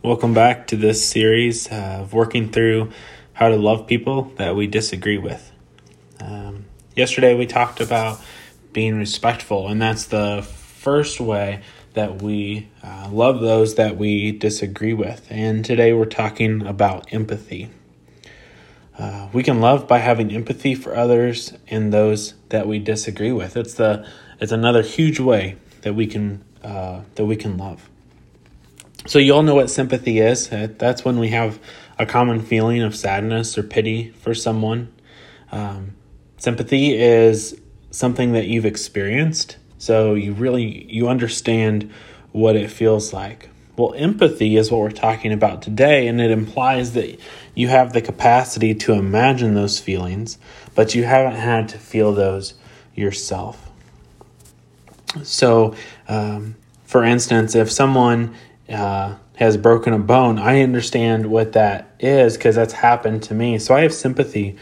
Welcome back to this series of working through how to love people that we disagree with. Um, yesterday we talked about being respectful, and that's the first way that we uh, love those that we disagree with. And today we're talking about empathy. Uh, we can love by having empathy for others and those that we disagree with. It's the it's another huge way that we can uh, that we can love. So you all know what sympathy is. Uh, that's when we have a common feeling of sadness or pity for someone. Um, sympathy is something that you've experienced, so you really you understand what it feels like. Well, empathy is what we're talking about today, and it implies that you have the capacity to imagine those feelings, but you haven't had to feel those yourself. So, um, for instance, if someone uh, has broken a bone, I understand what that is because that's happened to me. So I have sympathy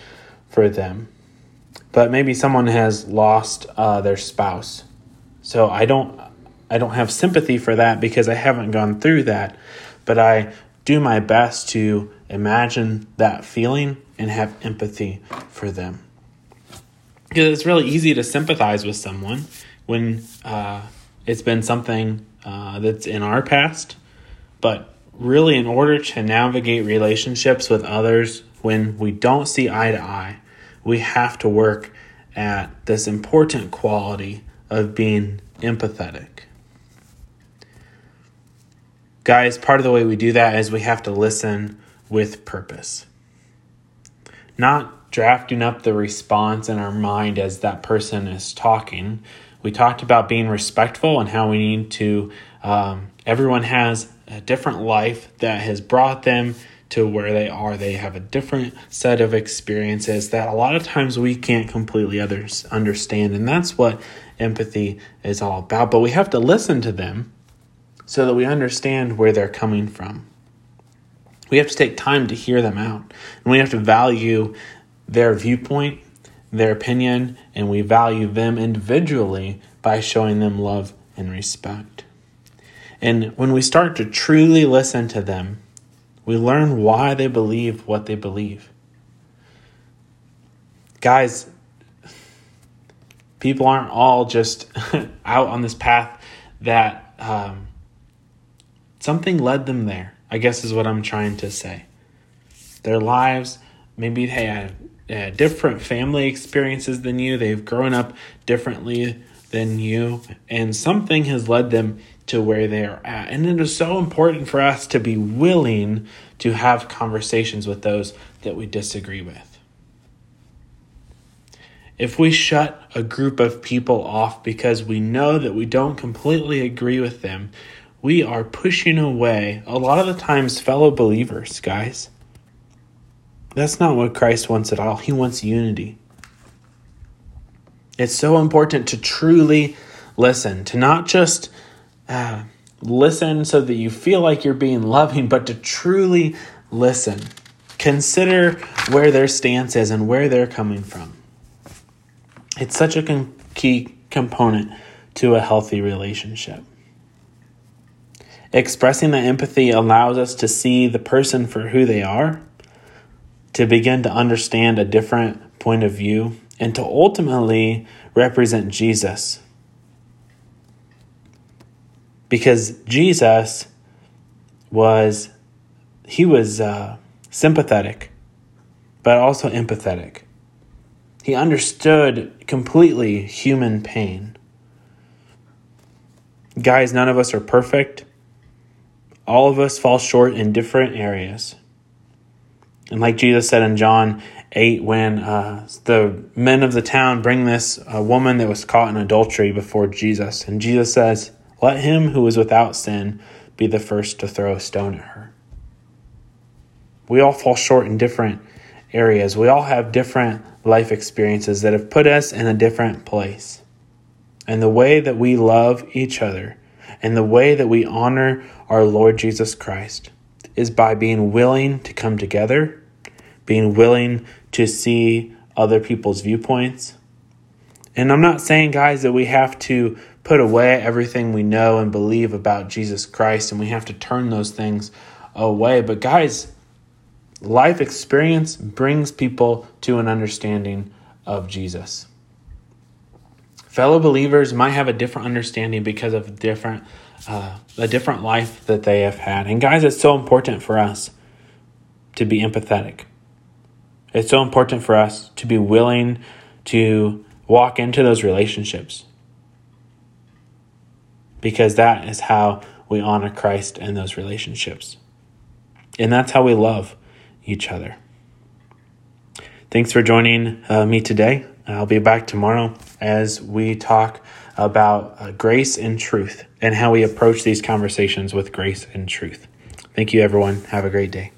for them. But maybe someone has lost uh, their spouse, so I don't. I don't have sympathy for that because I haven't gone through that, but I do my best to imagine that feeling and have empathy for them. Because it's really easy to sympathize with someone when uh, it's been something uh, that's in our past. But really, in order to navigate relationships with others when we don't see eye to eye, we have to work at this important quality of being empathetic. Guys, part of the way we do that is we have to listen with purpose. Not drafting up the response in our mind as that person is talking, we talked about being respectful and how we need to, um, everyone has a different life that has brought them to where they are. They have a different set of experiences that a lot of times we can't completely others understand. And that's what empathy is all about. But we have to listen to them so that we understand where they're coming from. We have to take time to hear them out. And we have to value their viewpoint their opinion and we value them individually by showing them love and respect. And when we start to truly listen to them, we learn why they believe what they believe. Guys, people aren't all just out on this path that um, something led them there, I guess is what I'm trying to say. Their lives, maybe they had uh, different family experiences than you. They've grown up differently than you, and something has led them to where they are at. And it is so important for us to be willing to have conversations with those that we disagree with. If we shut a group of people off because we know that we don't completely agree with them, we are pushing away a lot of the times fellow believers, guys. That's not what Christ wants at all. He wants unity. It's so important to truly listen, to not just uh, listen so that you feel like you're being loving, but to truly listen. Consider where their stance is and where they're coming from. It's such a con- key component to a healthy relationship. Expressing that empathy allows us to see the person for who they are to begin to understand a different point of view and to ultimately represent Jesus. Because Jesus was, he was uh, sympathetic, but also empathetic. He understood completely human pain. Guys, none of us are perfect. All of us fall short in different areas. And like Jesus said in John 8, when uh, the men of the town bring this uh, woman that was caught in adultery before Jesus, and Jesus says, Let him who is without sin be the first to throw a stone at her. We all fall short in different areas. We all have different life experiences that have put us in a different place. And the way that we love each other and the way that we honor our Lord Jesus Christ is by being willing to come together, being willing to see other people's viewpoints. And I'm not saying, guys, that we have to put away everything we know and believe about Jesus Christ and we have to turn those things away. But, guys, life experience brings people to an understanding of Jesus. Fellow believers might have a different understanding because of different uh, a different life that they have had. And guys, it's so important for us to be empathetic. It's so important for us to be willing to walk into those relationships because that is how we honor Christ in those relationships. And that's how we love each other. Thanks for joining uh, me today. I'll be back tomorrow as we talk about uh, grace and truth and how we approach these conversations with grace and truth. Thank you, everyone. Have a great day.